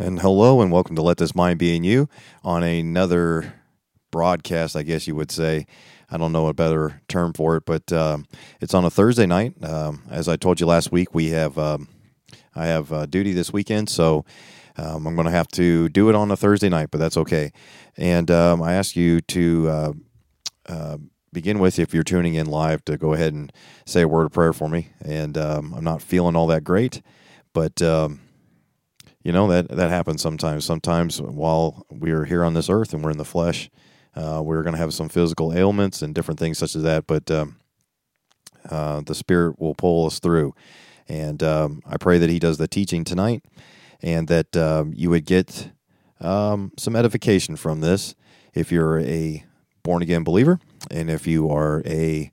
And hello, and welcome to Let This Mind Be in You on another broadcast, I guess you would say. I don't know a better term for it, but um, it's on a Thursday night. Um, as I told you last week, we have um, I have uh, duty this weekend, so um, I'm going to have to do it on a Thursday night, but that's okay. And um, I ask you to uh, uh, begin with, if you're tuning in live, to go ahead and say a word of prayer for me. And um, I'm not feeling all that great, but you know that that happens sometimes. Sometimes while we're here on this earth and we're in the flesh, uh, we're going to have some physical ailments and different things such as that. But um, uh, the Spirit will pull us through, and um, I pray that He does the teaching tonight, and that um, you would get um, some edification from this. If you're a born again believer, and if you are a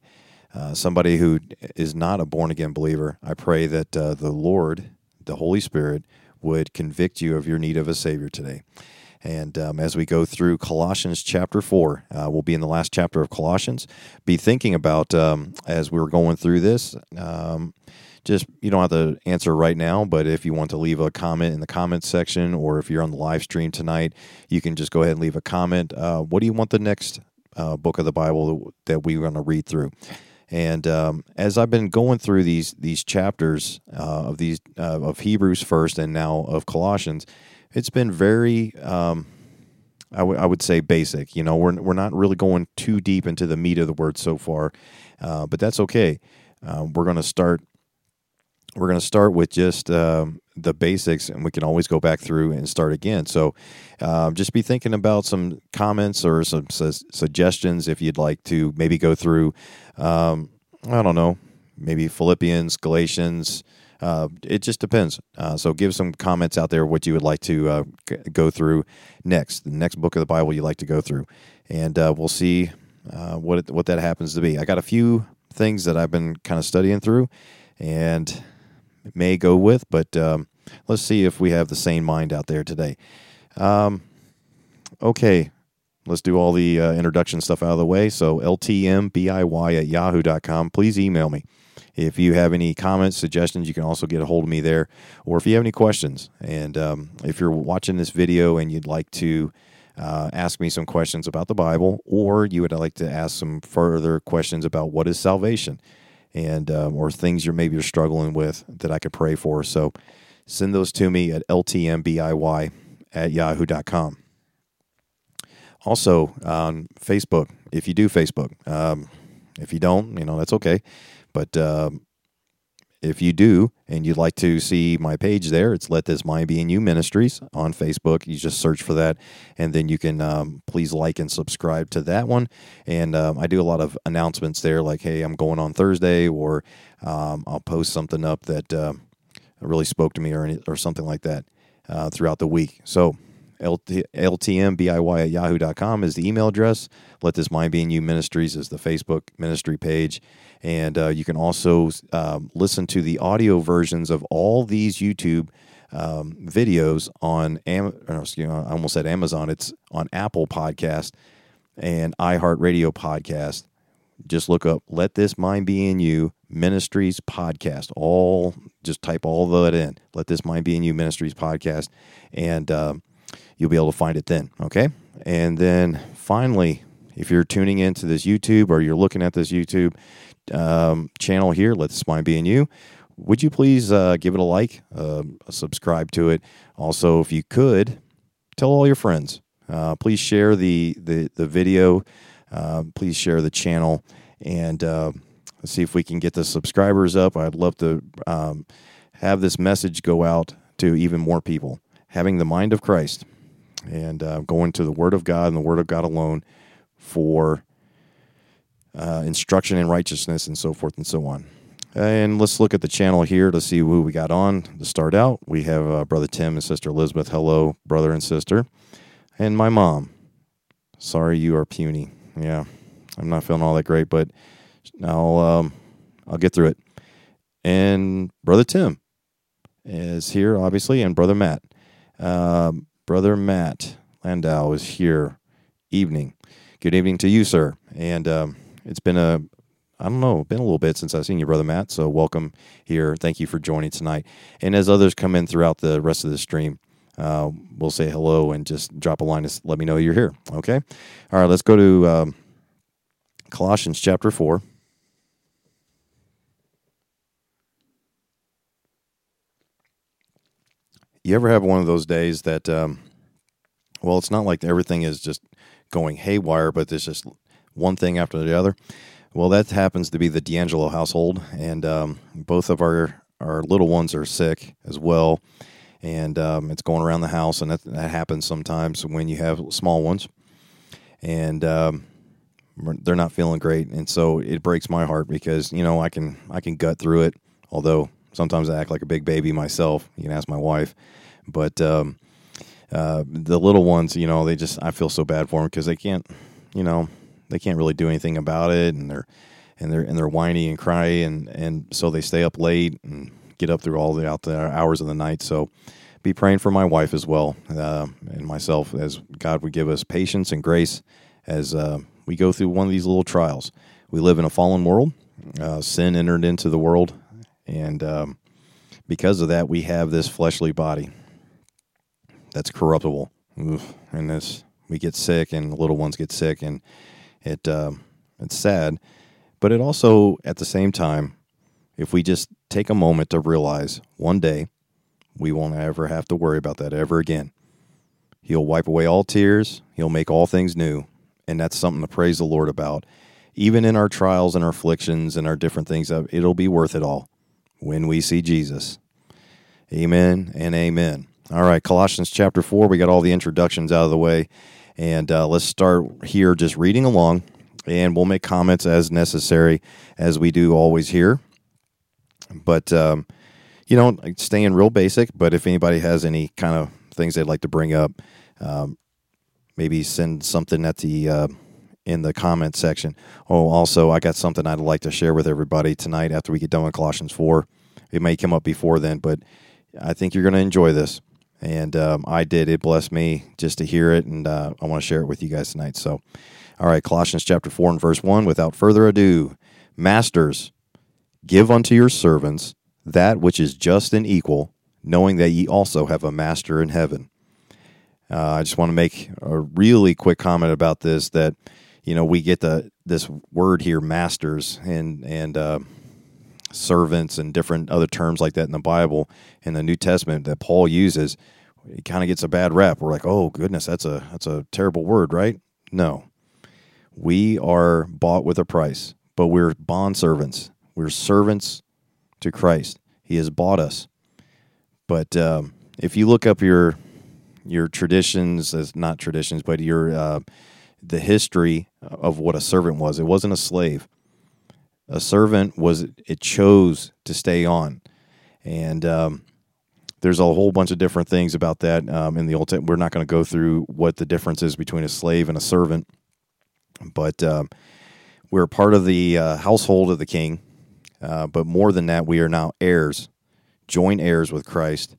uh, somebody who is not a born again believer, I pray that uh, the Lord, the Holy Spirit, would convict you of your need of a Savior today. And um, as we go through Colossians chapter 4, uh, we'll be in the last chapter of Colossians. Be thinking about, um, as we're going through this, um, just you don't have to answer right now, but if you want to leave a comment in the comments section, or if you're on the live stream tonight, you can just go ahead and leave a comment. Uh, what do you want the next uh, book of the Bible that we're going to read through? And um, as I've been going through these these chapters uh, of these uh, of Hebrews first and now of Colossians, it's been very um, I, w- I would say basic. You know, we're we're not really going too deep into the meat of the word so far, uh, but that's okay. Uh, we're going to start. We're going to start with just um, the basics, and we can always go back through and start again. So, uh, just be thinking about some comments or some su- suggestions if you'd like to maybe go through. Um, I don't know, maybe Philippians, Galatians. Uh, it just depends. Uh, so, give some comments out there what you would like to uh, go through next, the next book of the Bible you'd like to go through, and uh, we'll see uh, what it, what that happens to be. I got a few things that I've been kind of studying through, and may go with, but um, let's see if we have the same mind out there today. Um, okay, let's do all the uh, introduction stuff out of the way. So, ltmbiy at yahoo.com. Please email me. If you have any comments, suggestions, you can also get a hold of me there. Or if you have any questions, and um, if you're watching this video and you'd like to uh, ask me some questions about the Bible, or you would like to ask some further questions about what is salvation, and um, or things you're maybe you're struggling with that I could pray for. So send those to me at ltmbiy at yahoo.com. Also on Facebook, if you do Facebook, um, if you don't, you know that's okay. But um, if you do and you'd like to see my page there, it's Let This Mind Be in You Ministries on Facebook. You just search for that, and then you can um, please like and subscribe to that one. And um, I do a lot of announcements there, like, hey, I'm going on Thursday, or um, I'll post something up that uh, really spoke to me, or, any, or something like that uh, throughout the week. So, LT, LTMBIY at yahoo.com is the email address. Let This Mind Be in You Ministries is the Facebook ministry page. And uh, you can also um, listen to the audio versions of all these YouTube um, videos on, Am- or, excuse me, I almost said Amazon. It's on Apple Podcast and iHeartRadio Podcast. Just look up Let This Mind Be in You Ministries Podcast. All, just type all that in. Let This Mind Be in You Ministries Podcast. And, um, you'll be able to find it then. Okay. And then finally, if you're tuning into this YouTube or you're looking at this YouTube um, channel here, Let This Mind Be in You, would you please uh, give it a like, uh, subscribe to it? Also, if you could, tell all your friends. Uh, please share the, the, the video. Uh, please share the channel. And uh, let's see if we can get the subscribers up. I'd love to um, have this message go out to even more people. Having the mind of Christ and uh, going to the Word of God and the Word of God alone for uh, instruction in righteousness and so forth and so on. And let's look at the channel here to see who we got on to start out. We have uh, Brother Tim and Sister Elizabeth. Hello, brother and sister. And my mom. Sorry you are puny. Yeah, I'm not feeling all that great, but I'll, um, I'll get through it. And Brother Tim is here, obviously, and Brother Matt. Um, Brother Matt Landau is here. Evening. Good evening to you, sir. And um, it's been a, I don't know, been a little bit since I've seen you, Brother Matt. So welcome here. Thank you for joining tonight. And as others come in throughout the rest of the stream, uh, we'll say hello and just drop a line to let me know you're here. Okay. All right. Let's go to um, Colossians chapter 4. You ever have one of those days that, um, well, it's not like everything is just going haywire, but there's just one thing after the other. Well, that happens to be the D'Angelo household, and um, both of our our little ones are sick as well, and um, it's going around the house, and that, that, happens sometimes when you have small ones, and um, they're not feeling great, and so it breaks my heart because you know I can I can gut through it, although sometimes I act like a big baby myself. You can ask my wife, but um, uh, the little ones, you know, they just I feel so bad for them because they can't, you know, they can't really do anything about it, and they're and they're and they're whiny and cry, and and so they stay up late and get up through all the out the hours of the night. So be praying for my wife as well uh, and myself as God would give us patience and grace as uh, we go through one of these little trials. We live in a fallen world. Uh, sin entered into the world, and um, because of that, we have this fleshly body that's corruptible. Oof. And this, we get sick, and little ones get sick, and it uh, it's sad, but it also at the same time, if we just take a moment to realize one day we won't ever have to worry about that ever again. He'll wipe away all tears. He'll make all things new, and that's something to praise the Lord about. Even in our trials and our afflictions and our different things, uh, it'll be worth it all when we see Jesus. Amen and amen. All right, Colossians chapter 4, we got all the introductions out of the way. And uh, let's start here just reading along, and we'll make comments as necessary as we do always here. But, um, you know, staying real basic, but if anybody has any kind of things they'd like to bring up, um, maybe send something at the. Uh, in the comment section. Oh, also, I got something I'd like to share with everybody tonight after we get done with Colossians 4. It may come up before then, but I think you're going to enjoy this and um, I did. It blessed me just to hear it, and uh, I want to share it with you guys tonight. So, all right, Colossians chapter 4 and verse 1 without further ado, masters, give unto your servants that which is just and equal, knowing that ye also have a master in heaven. Uh, I just want to make a really quick comment about this that, you know, we get the this word here, masters, and, and, uh, servants and different other terms like that in the Bible in the New Testament that Paul uses, it kind of gets a bad rap. We're like, oh goodness, that's a that's a terrible word, right? No. We are bought with a price, but we're bond servants. We're servants to Christ. He has bought us. But um, if you look up your your traditions, as not traditions, but your uh, the history of what a servant was, it wasn't a slave a servant was it chose to stay on, and um, there's a whole bunch of different things about that um, in the Old Testament. We're not going to go through what the difference is between a slave and a servant, but um, we're part of the uh, household of the King. Uh, but more than that, we are now heirs, joint heirs with Christ.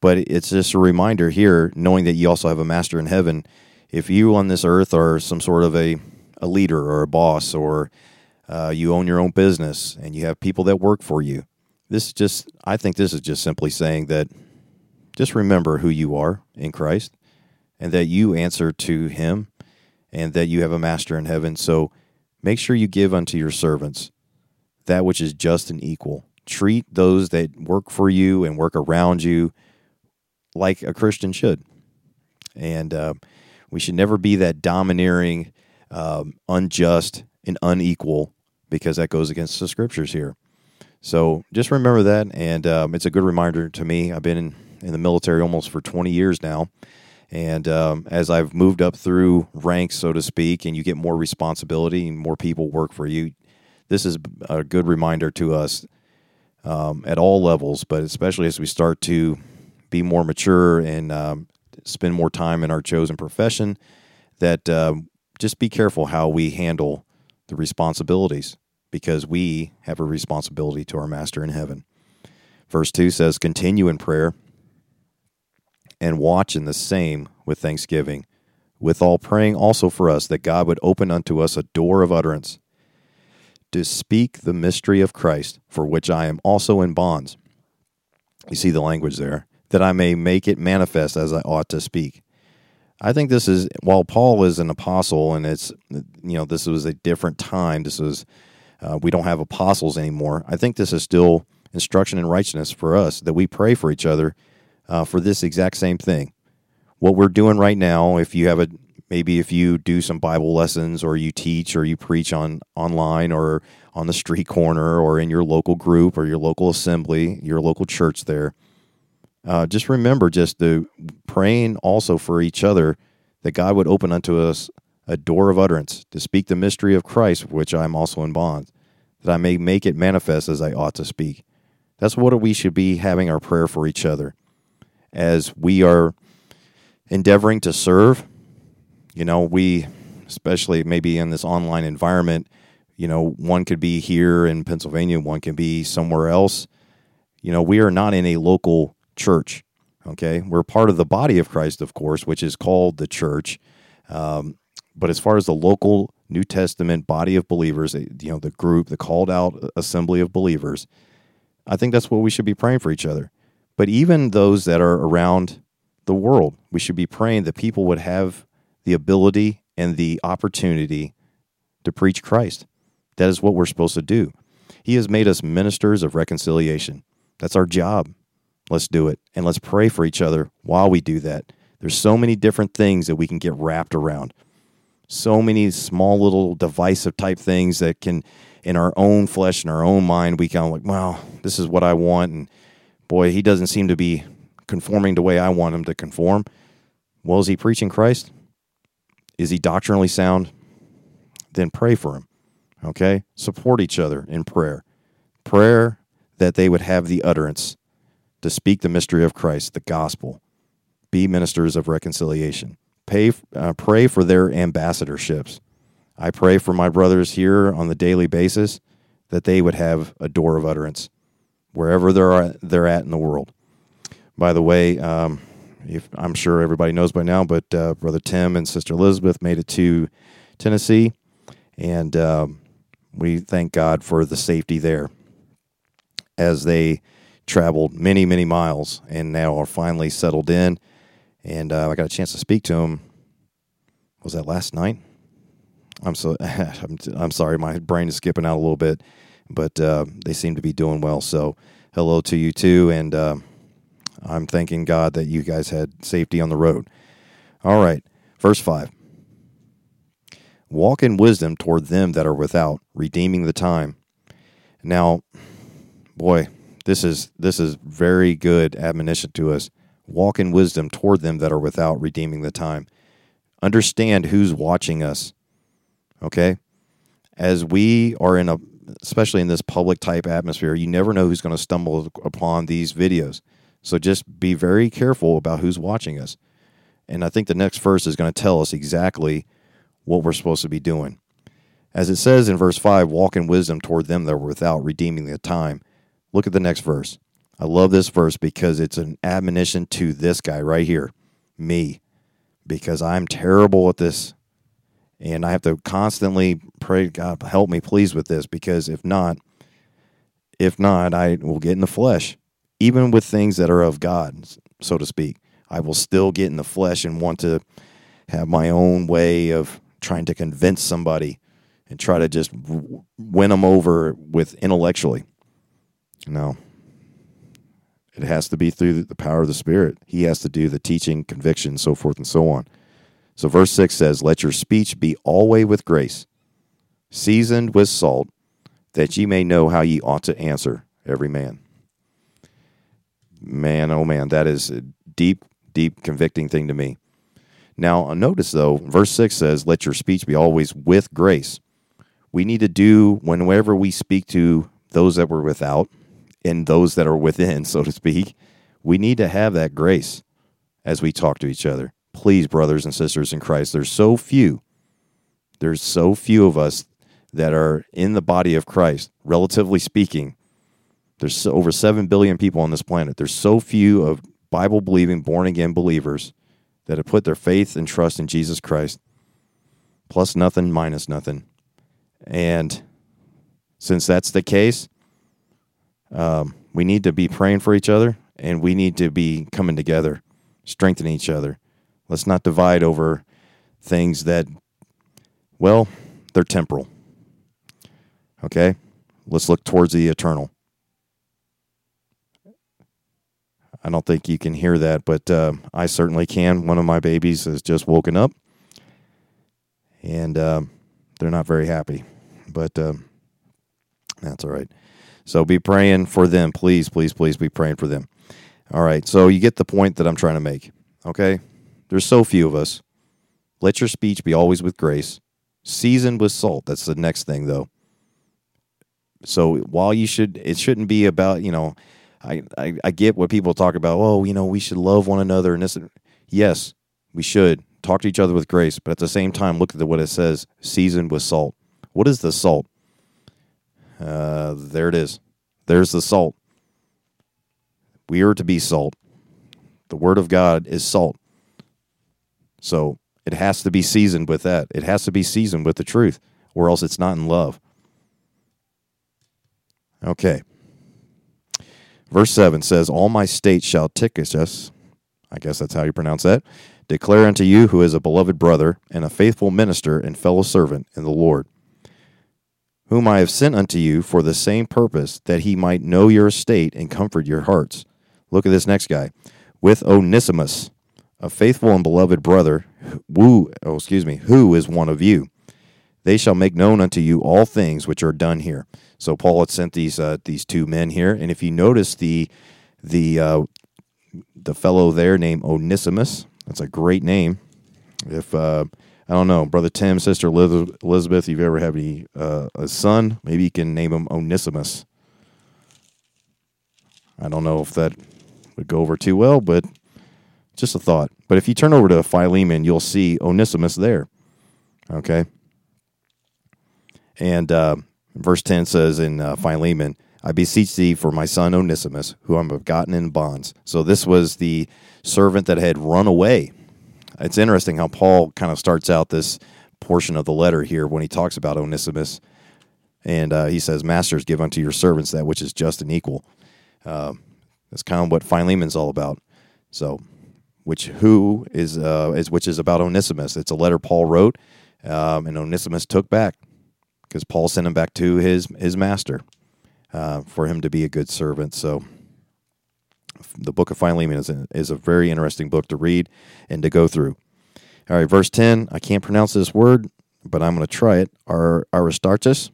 But it's just a reminder here, knowing that you also have a master in heaven. If you on this earth are some sort of a, a leader or a boss or uh, you own your own business and you have people that work for you. This is just, I think this is just simply saying that just remember who you are in Christ and that you answer to Him and that you have a master in heaven. So make sure you give unto your servants that which is just and equal. Treat those that work for you and work around you like a Christian should. And uh, we should never be that domineering, um, unjust, and unequal because that goes against the scriptures here. So just remember that, and um, it's a good reminder to me. I've been in, in, the military almost for 20 years now, and um, as I've moved up through ranks, so to speak, and you get more responsibility and more people work for you, this is a good reminder to us um, at all levels, but especially as we start to be more mature and um, spend more time in our chosen profession, that uh, just be careful how we handle the responsibilities because we have a responsibility to our Master in heaven. Verse 2 says, Continue in prayer and watch in the same with thanksgiving, withal praying also for us that God would open unto us a door of utterance to speak the mystery of Christ, for which I am also in bonds. You see the language there that I may make it manifest as I ought to speak. I think this is while Paul is an apostle and it's you know this was a different time. This was uh, we don't have apostles anymore. I think this is still instruction in righteousness for us that we pray for each other uh, for this exact same thing. What we're doing right now, if you have a maybe if you do some Bible lessons or you teach or you preach on online or on the street corner or in your local group or your local assembly, your local church there, uh, just remember just the praying also for each other that God would open unto us a door of utterance to speak the mystery of Christ, which I am also in bonds, that I may make it manifest as I ought to speak. That's what we should be having our prayer for each other as we are endeavoring to serve. You know, we, especially maybe in this online environment, you know, one could be here in Pennsylvania, one can be somewhere else. You know, we are not in a local church. Okay, we're part of the body of Christ, of course, which is called the church. Um, but as far as the local New Testament body of believers, eh, you know, the group, the called out assembly of believers, I think that's what we should be praying for each other. But even those that are around the world, we should be praying that people would have the ability and the opportunity to preach Christ. That is what we're supposed to do. He has made us ministers of reconciliation. That's our job. Let's do it. And let's pray for each other while we do that. There's so many different things that we can get wrapped around. So many small little divisive type things that can, in our own flesh and our own mind, we kind of like, well, this is what I want. And boy, he doesn't seem to be conforming the way I want him to conform. Well, is he preaching Christ? Is he doctrinally sound? Then pray for him. Okay? Support each other in prayer. Prayer that they would have the utterance to speak the mystery of Christ, the gospel, be ministers of reconciliation. Pay, uh, pray for their ambassadorships. I pray for my brothers here on the daily basis that they would have a door of utterance wherever they're they're at in the world. By the way, um, if, I'm sure everybody knows by now, but uh, Brother Tim and Sister Elizabeth made it to Tennessee, and um, we thank God for the safety there as they traveled many, many miles and now are finally settled in. And uh, I got a chance to speak to him. Was that last night? I'm so I'm, I'm sorry, my brain is skipping out a little bit, but uh, they seem to be doing well. So hello to you too, and uh, I'm thanking God that you guys had safety on the road. All right, verse five. Walk in wisdom toward them that are without, redeeming the time. Now, boy, this is this is very good admonition to us. Walk in wisdom toward them that are without, redeeming the time. Understand who's watching us. Okay? As we are in a especially in this public type atmosphere, you never know who's going to stumble upon these videos. So just be very careful about who's watching us. And I think the next verse is going to tell us exactly what we're supposed to be doing. As it says in verse 5, walk in wisdom toward them that are without, redeeming the time. Look at the next verse. I love this verse because it's an admonition to this guy right here, me, because I'm terrible at this. And I have to constantly pray, God, help me, please, with this, because if not, if not, I will get in the flesh, even with things that are of God, so to speak. I will still get in the flesh and want to have my own way of trying to convince somebody and try to just win them over with intellectually. No. It has to be through the power of the Spirit. He has to do the teaching, conviction, so forth and so on. So, verse 6 says, Let your speech be always with grace, seasoned with salt, that ye may know how ye ought to answer every man. Man, oh man, that is a deep, deep convicting thing to me. Now, uh, notice though, verse 6 says, Let your speech be always with grace. We need to do, whenever we speak to those that were without, in those that are within, so to speak. We need to have that grace as we talk to each other. Please, brothers and sisters in Christ, there's so few, there's so few of us that are in the body of Christ, relatively speaking. There's over 7 billion people on this planet. There's so few of Bible believing, born again believers that have put their faith and trust in Jesus Christ, plus nothing, minus nothing. And since that's the case, um, we need to be praying for each other and we need to be coming together, strengthening each other. Let's not divide over things that, well, they're temporal. Okay? Let's look towards the eternal. I don't think you can hear that, but uh, I certainly can. One of my babies has just woken up, and uh, they're not very happy, but uh, that's all right. So be praying for them, please, please, please be praying for them. All right, so you get the point that I'm trying to make. Okay, there's so few of us. Let your speech be always with grace, seasoned with salt. That's the next thing, though. So while you should, it shouldn't be about you know I, I, I get what people talk about. Oh, you know, we should love one another, and this. Yes, we should talk to each other with grace, but at the same time, look at what it says: seasoned with salt. What is the salt? Uh, there it is. There's the salt. We are to be salt. The word of God is salt. So it has to be seasoned with that. It has to be seasoned with the truth, or else it's not in love. Okay. Verse 7 says, All my state shall Tychicus, I guess that's how you pronounce that, declare unto you who is a beloved brother and a faithful minister and fellow servant in the Lord, whom I have sent unto you for the same purpose, that he might know your estate and comfort your hearts. Look at this next guy. With Onesimus, a faithful and beloved brother, who, oh, excuse me, who is one of you. They shall make known unto you all things which are done here. So Paul had sent these uh, these two men here, and if you notice the the uh, the fellow there named Onesimus, that's a great name. If uh, I don't know, brother Tim, sister Elizabeth, If you've ever had any, uh, a son, maybe you can name him Onesimus. I don't know if that would go over too well, but just a thought. But if you turn over to Philemon, you'll see Onesimus there. Okay. And uh, Verse 10 says in uh, Philemon, I beseech thee for my son Onesimus, who I'm begotten in bonds. So this was the servant that had run away. It's interesting how Paul kind of starts out this portion of the letter here when he talks about Onesimus. And uh, he says, Masters, give unto your servants that which is just and equal. Uh, that's kind of what Philemon's all about. So, which who is, uh, is which is about Onesimus. It's a letter Paul wrote, um, and Onesimus took back because Paul sent him back to his his master uh, for him to be a good servant. So the book of Philemon is a, is a very interesting book to read and to go through. All right, verse 10. I can't pronounce this word, but I'm going to try it. Ar- Aristarchus,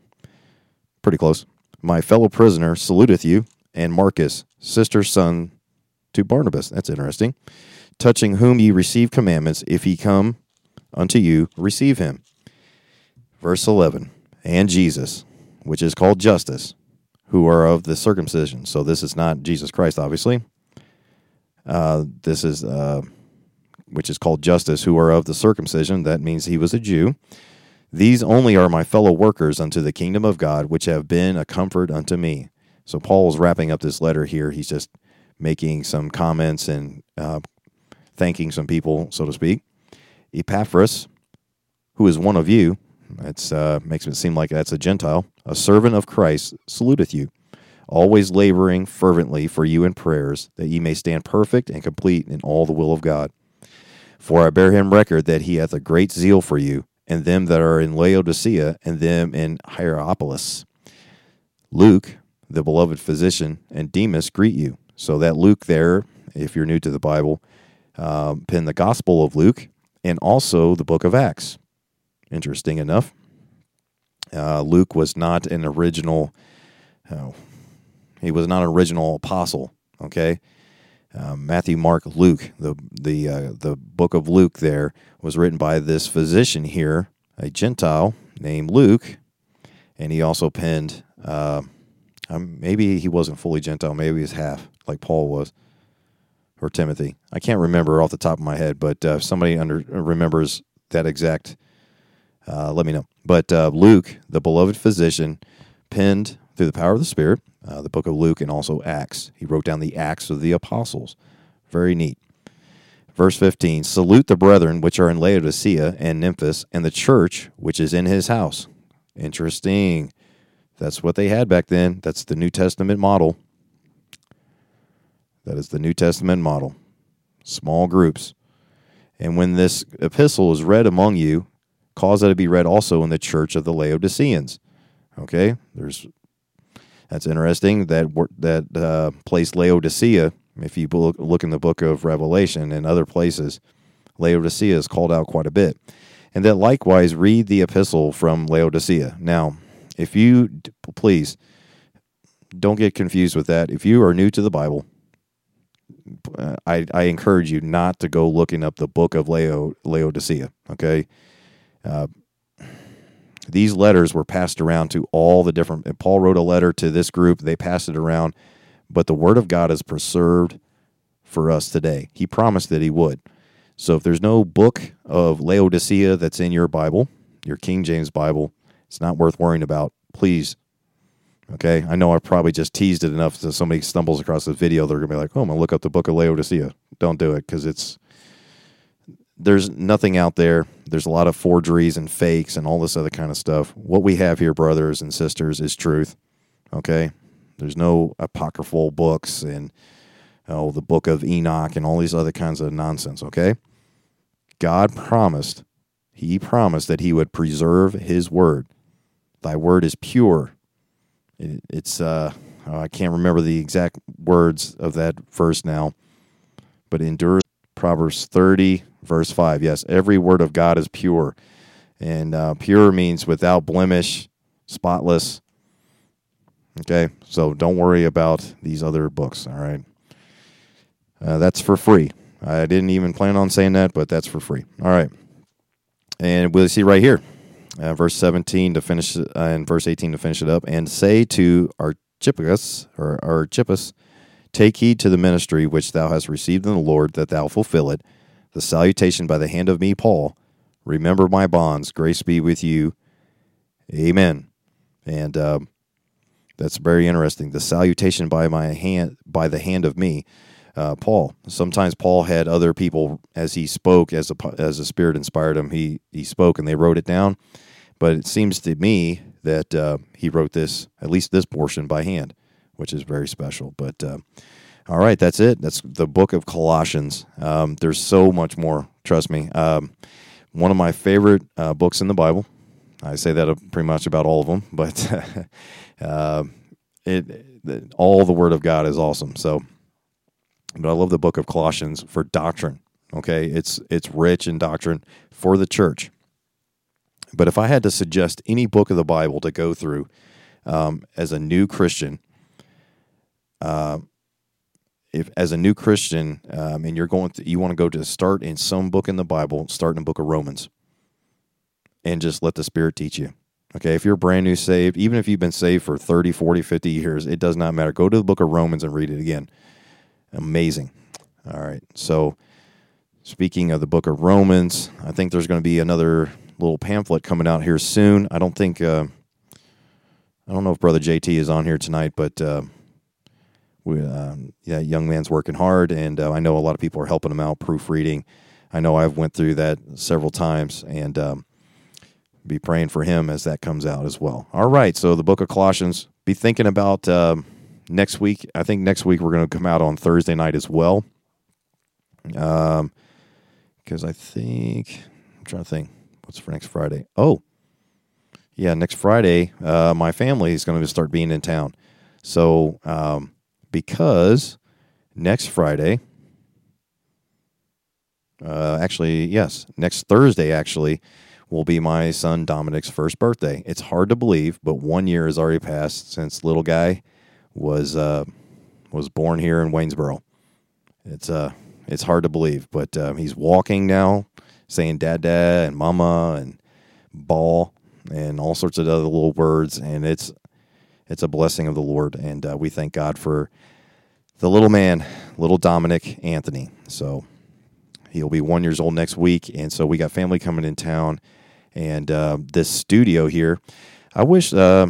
pretty close. My fellow prisoner saluteth you, and Marcus, sister's son to Barnabas. That's interesting. Touching whom ye receive commandments, if he come unto you, receive him. Verse 11 and Jesus, which is called Justus, who are of the circumcision. So this is not Jesus Christ, obviously. Uh, this is, uh, which is called Justus, who are of the circumcision. That means he was a Jew. These only are my fellow workers unto the kingdom of God, which have been a comfort unto me. So Paul's wrapping up this letter here. He's just making some comments and uh, thanking some people, so to speak. Epaphras, who is one of you, it uh, makes it seem like that's a Gentile. A servant of Christ saluteth you, always laboring fervently for you in prayers, that ye may stand perfect and complete in all the will of God. For I bear him record that he hath a great zeal for you, and them that are in Laodicea, and them in Hierapolis. Luke, the beloved physician, and Demas greet you. So that Luke there, if you're new to the Bible, penned the Gospel of Luke and also the book of Acts. Interesting enough. Uh, Luke was not an original. Oh, he was not an original apostle. Okay, uh, Matthew, Mark, Luke. The the uh, the book of Luke there was written by this physician here, a Gentile named Luke, and he also penned. Uh, um, maybe he wasn't fully Gentile. Maybe he's half, like Paul was, or Timothy. I can't remember off the top of my head, but uh, if somebody under remembers that exact uh, let me know. But uh, Luke, the beloved physician, penned through the power of the Spirit uh, the book of Luke and also Acts. He wrote down the Acts of the Apostles. Very neat. Verse 15 Salute the brethren which are in Laodicea and Nymphas, and the church which is in his house. Interesting. That's what they had back then. That's the New Testament model. That is the New Testament model. Small groups. And when this epistle is read among you, cause it to be read also in the church of the Laodiceans. Okay, there's that's interesting. That that uh, place Laodicea, if you look, look in the book of Revelation and other places, Laodicea is called out quite a bit. And that likewise read the epistle from Laodicea. Now, if you please don't get confused with that. If you are new to the Bible, I, I encourage you not to go looking up the book of Lao, Laodicea. Okay, uh, these letters were passed around to all the different. Paul wrote a letter to this group. They passed it around, but the Word of God is preserved for us today. He promised that He would. So if there's no book of Laodicea that's in your Bible, your King James Bible, it's not worth worrying about. Please Okay, I know I probably just teased it enough that somebody stumbles across this video, they're gonna be like, "Oh, I'm gonna look up the Book of Laodicea." Don't do it because it's there's nothing out there. There's a lot of forgeries and fakes and all this other kind of stuff. What we have here, brothers and sisters, is truth. Okay, there's no apocryphal books and oh, the Book of Enoch and all these other kinds of nonsense. Okay, God promised, He promised that He would preserve His word. Thy word is pure it, it's uh, oh, I can't remember the exact words of that verse now, but endure Proverbs 30 verse 5. Yes, every word of God is pure. And uh, pure means without blemish, spotless. Okay, so don't worry about these other books. All right, uh, that's for free. I didn't even plan on saying that, but that's for free. All right, and we'll see right here uh, verse 17 to finish uh, and verse 18 to finish it up, and say to Archippus or Archippus, Take heed to the ministry which thou hast received in the Lord, that thou fulfill it. The salutation by the hand of me, Paul. Remember my bonds. Grace be with you. Amen. And uh, that's very interesting. The salutation by my hand, by the hand of me uh, Paul. Sometimes Paul had other people as he spoke, as a as a spirit inspired him. He he spoke and they wrote it down. But it seems to me that uh, he wrote this at least this portion by hand, which is very special. But uh, all right, that's it. That's the book of Colossians. Um, there's so much more. Trust me. Um, one of my favorite uh, books in the Bible. I say that pretty much about all of them, but uh, it, it all the Word of God is awesome. So but I love the book of Colossians for doctrine. Okay, it's it's rich in doctrine for the church. But if I had to suggest any book of the Bible to go through um, as a new Christian, uh, if as a new Christian, um, and you're going, to, you want to go to start in some book in the Bible, start in the book of Romans, and just let the Spirit teach you. Okay, if you're brand new saved, even if you've been saved for 30, 40, 50 years, it does not matter. Go to the book of Romans and read it again. Amazing. All right. So, speaking of the book of Romans, I think there's going to be another little pamphlet coming out here soon. I don't think, uh, I don't know if Brother JT is on here tonight, but uh, we, uh, yeah, young man's working hard, and uh, I know a lot of people are helping him out proofreading. I know I've went through that several times, and um, be praying for him as that comes out as well. All right. So, the book of Colossians. Be thinking about. Um, next week, I think next week we're going to come out on Thursday night as well. Um, because I think I'm trying to think what's for next Friday. Oh, yeah, next Friday, uh, my family is going to start being in town. So, um, because next Friday, uh, actually, yes, next Thursday, actually, will be my son Dominic's first birthday. It's hard to believe, but one year has already passed since little guy was uh, was born here in Waynesboro. It's uh it's hard to believe, but um, he's walking now, saying "dada" and "mama" and "ball" and all sorts of other little words, and it's it's a blessing of the Lord, and uh, we thank God for the little man, little Dominic Anthony. So he'll be one years old next week, and so we got family coming in town, and uh, this studio here. I wish. Uh,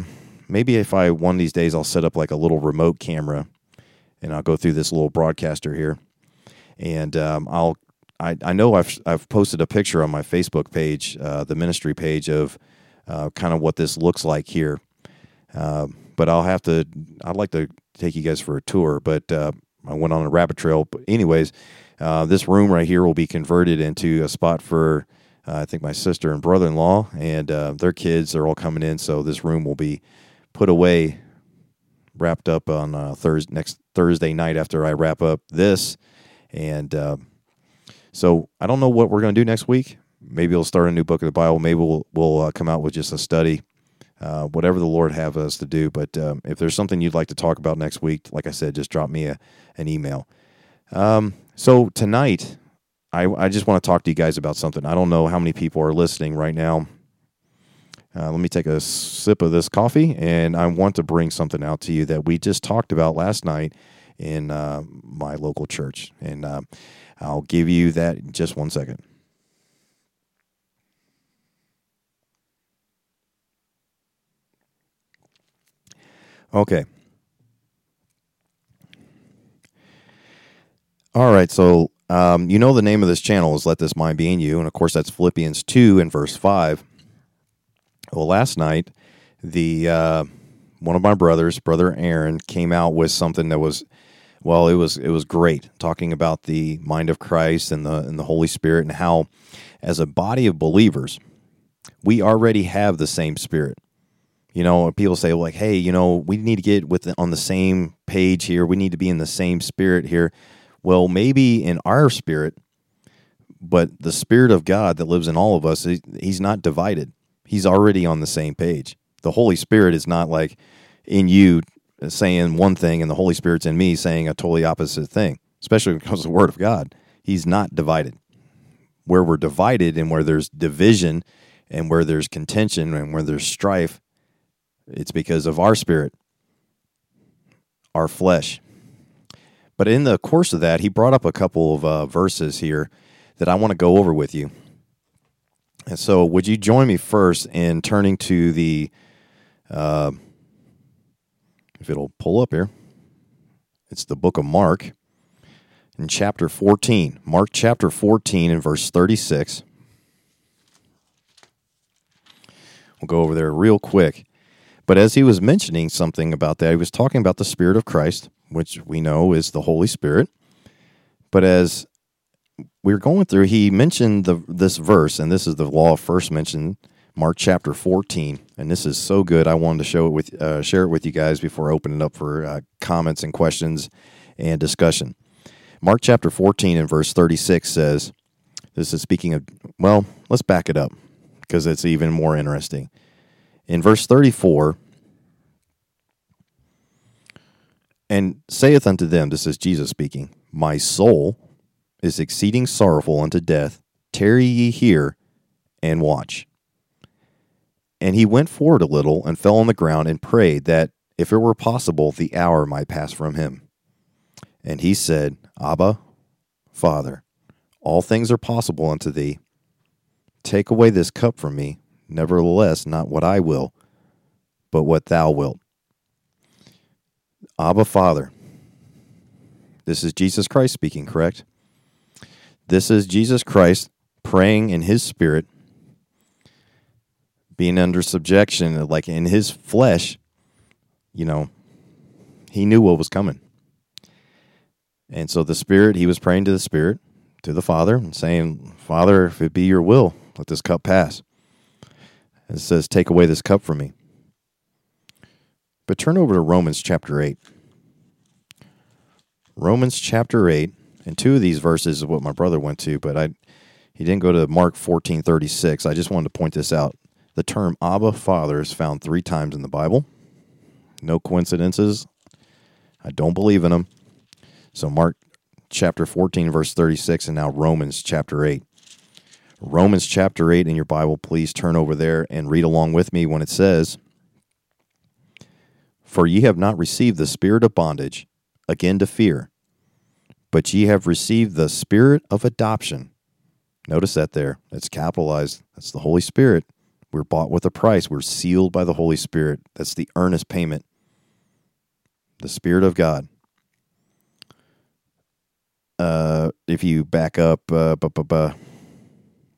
maybe if I one of these days I'll set up like a little remote camera and I'll go through this little broadcaster here and um, I'll I, I know I've I've posted a picture on my Facebook page, uh, the ministry page of uh, kind of what this looks like here. Uh, but I'll have to. I'd like to take you guys for a tour. But uh, I went on a rabbit trail. But anyways, uh, this room right here will be converted into a spot for uh, I think my sister and brother in law and uh, their kids are all coming in. So this room will be put away, wrapped up on uh, Thursday next Thursday night after I wrap up this. And uh, so I don't know what we're going to do next week. Maybe we'll start a new book of the Bible. Maybe we'll we'll come out with just a study. Uh, whatever the Lord have us to do. But um, if there's something you'd like to talk about next week, like I said, just drop me a, an email. Um, so tonight, I, I just want to talk to you guys about something. I don't know how many people are listening right now. Uh, let me take a sip of this coffee, and I want to bring something out to you that we just talked about last night in uh, my local church. And uh, I'll give you that in just one second. Okay. All right. So, um, you know, the name of this channel is Let This Mind Be in You. And of course, that's Philippians 2 and verse 5. Well, last night, the uh, one of my brothers, brother Aaron, came out with something that was, well, it was it was great, talking about the mind of Christ and the and the Holy Spirit and how, as a body of believers, we already have the same Spirit. You know, people say like, "Hey, you know, we need to get with the, on the same page here. We need to be in the same spirit here." Well, maybe in our spirit, but the spirit of God that lives in all of us, he's not divided. He's already on the same page. The Holy Spirit is not like in you saying one thing and the Holy Spirit's in me saying a totally opposite thing, especially because of the Word of God. He's not divided. Where we're divided and where there's division and where there's contention and where there's strife, it's because of our spirit, our flesh. But in the course of that, he brought up a couple of uh, verses here that I want to go over with you. And so, would you join me first in turning to the, uh, if it'll pull up here, it's the book of Mark in chapter 14. Mark chapter 14 and verse 36. We'll go over there real quick. But as he was mentioning something about that, he was talking about the Spirit of Christ, which we know is the Holy Spirit. But as we were going through, he mentioned the this verse, and this is the law first mentioned, Mark chapter 14. And this is so good. I wanted to show it with uh, share it with you guys before opening up for uh, comments and questions and discussion. Mark chapter 14 and verse 36 says, This is speaking of, well, let's back it up because it's even more interesting. In verse 34, and saith unto them, this is Jesus speaking, My soul is exceeding sorrowful unto death. Tarry ye here and watch. And he went forward a little and fell on the ground and prayed that, if it were possible, the hour might pass from him. And he said, Abba, Father, all things are possible unto thee. Take away this cup from me. Nevertheless, not what I will, but what thou wilt. Abba, Father. This is Jesus Christ speaking, correct? This is Jesus Christ praying in his spirit, being under subjection, like in his flesh. You know, he knew what was coming. And so the Spirit, he was praying to the Spirit, to the Father, and saying, Father, if it be your will, let this cup pass. It says, Take away this cup from me. But turn over to Romans chapter 8. Romans chapter 8, and two of these verses is what my brother went to, but I he didn't go to Mark 14:36. I just wanted to point this out. The term Abba Father is found 3 times in the Bible. No coincidences. I don't believe in them. So Mark chapter 14 verse 36 and now Romans chapter 8. Romans chapter 8 in your Bible, please turn over there and read along with me when it says, For ye have not received the spirit of bondage again to fear, but ye have received the spirit of adoption. Notice that there. That's capitalized. That's the Holy Spirit. We're bought with a price. We're sealed by the Holy Spirit. That's the earnest payment. The Spirit of God. Uh, if you back up, uh,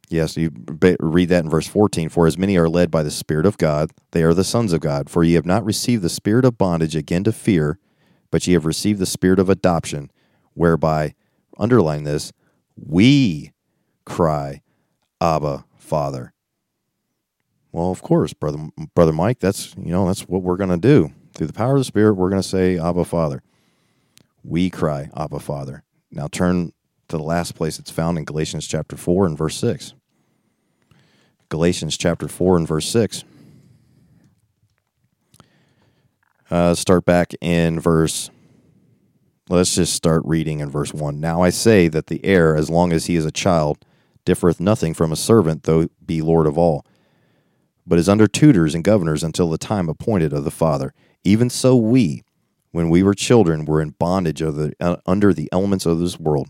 Yes, you read that in verse 14. For as many are led by the Spirit of God, they are the sons of God. For ye have not received the spirit of bondage again to fear, but ye have received the spirit of adoption, whereby, underline this, we cry, Abba, Father. Well, of course, brother, brother Mike. That's you know that's what we're going to do through the power of the Spirit. We're going to say, Abba, Father. We cry, Abba, Father. Now turn to the last place it's found in Galatians chapter four and verse six. Galatians chapter four and verse six. Uh, start back in verse. Let's just start reading in verse 1. Now I say that the heir, as long as he is a child, differeth nothing from a servant, though be Lord of all, but is under tutors and governors until the time appointed of the Father. Even so, we, when we were children, were in bondage the, uh, under the elements of this world,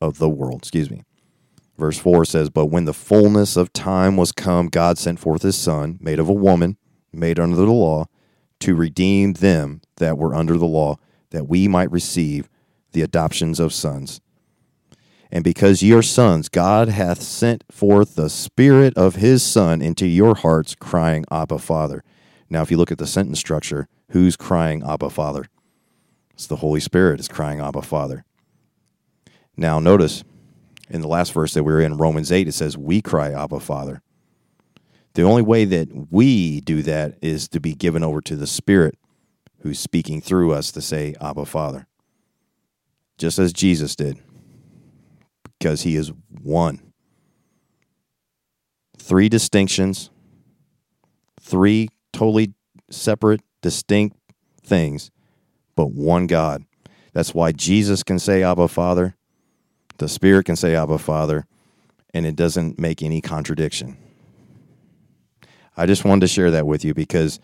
of the world, excuse me. Verse 4 says, But when the fullness of time was come, God sent forth his Son, made of a woman, made under the law, to redeem them that were under the law, that we might receive the adoptions of sons. And because ye are sons, God hath sent forth the Spirit of his Son into your hearts, crying, Abba, Father. Now, if you look at the sentence structure, who's crying, Abba, Father? It's the Holy Spirit is crying, Abba, Father. Now, notice in the last verse that we are in, Romans 8, it says, We cry, Abba, Father. The only way that we do that is to be given over to the Spirit who's speaking through us to say, Abba, Father. Just as Jesus did, because he is one. Three distinctions, three totally separate, distinct things, but one God. That's why Jesus can say, Abba, Father. The Spirit can say, Abba, Father, and it doesn't make any contradiction. I just wanted to share that with you because,